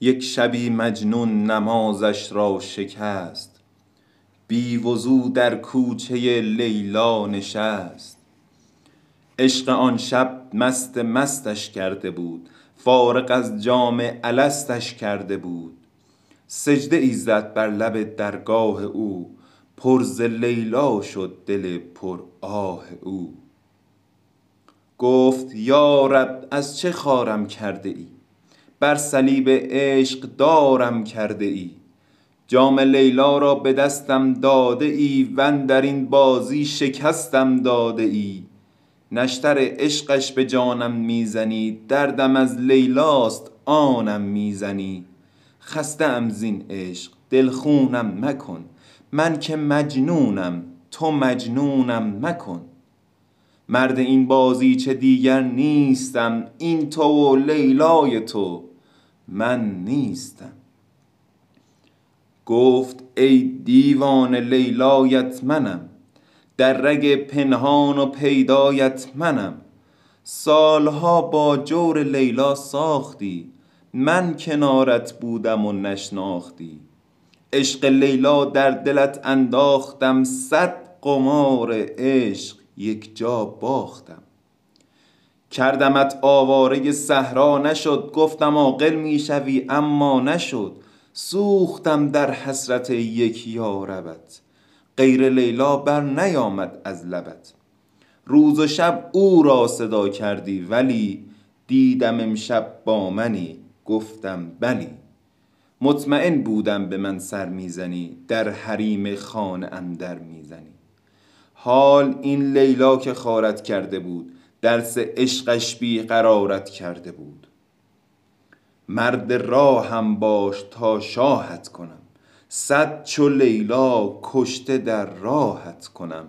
یک شبی مجنون نمازش را شکست. بی وضو در کوچه لیلا نشست. عشق آن شب مست مستش کرده بود فارغ از جام الستش کرده بود. سجده ای زد بر لب درگاه او پر ز لیلا شد دل پر آه او. گفت یا رب از چه خوارم کرده ای؟ بر صلیب عشق دارم کرده ای. جام لیلا را به دستم داده ای و اندر این بازی شکستم داده ای. نشتر عشقش به جانم می زنی دردم از لیلاست آنم می زنی. خسته ام زین عشق دل خونم مکن. من که مجنونم تو مجنونم مکن. مرد این بازیچه دیگر نیستم این تو و لیلای تو من نیستم. گفت ای دیوانه لیلایت منم در رگ پنهان و پیدایت منم. سالها با جور لیلا ساختی من کنارت بودم و نشناختی. عشق لیلا در دلت انداختم صد قمار عشق. یک جا باختم. کردمت آواره صحرا نشد گفتم عاقل می شوی اما نشد. سوختم در حسرت یک یاربت. غیر لیلا بر نیامد از لبت. روز و شب او را صدا کردی ولی دیدم امشب با منی گفتم بلی. مطمئن بودم به من سر می‌زنی در حریم خانه اندر می‌زنی. حال این لیلا که خارت کرده بود درس عشقش بی قرارت کرده بود. مرد راهم باش تا شاهت کنم صد چو لیلا کشته در راهت کنم.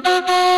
Thank you.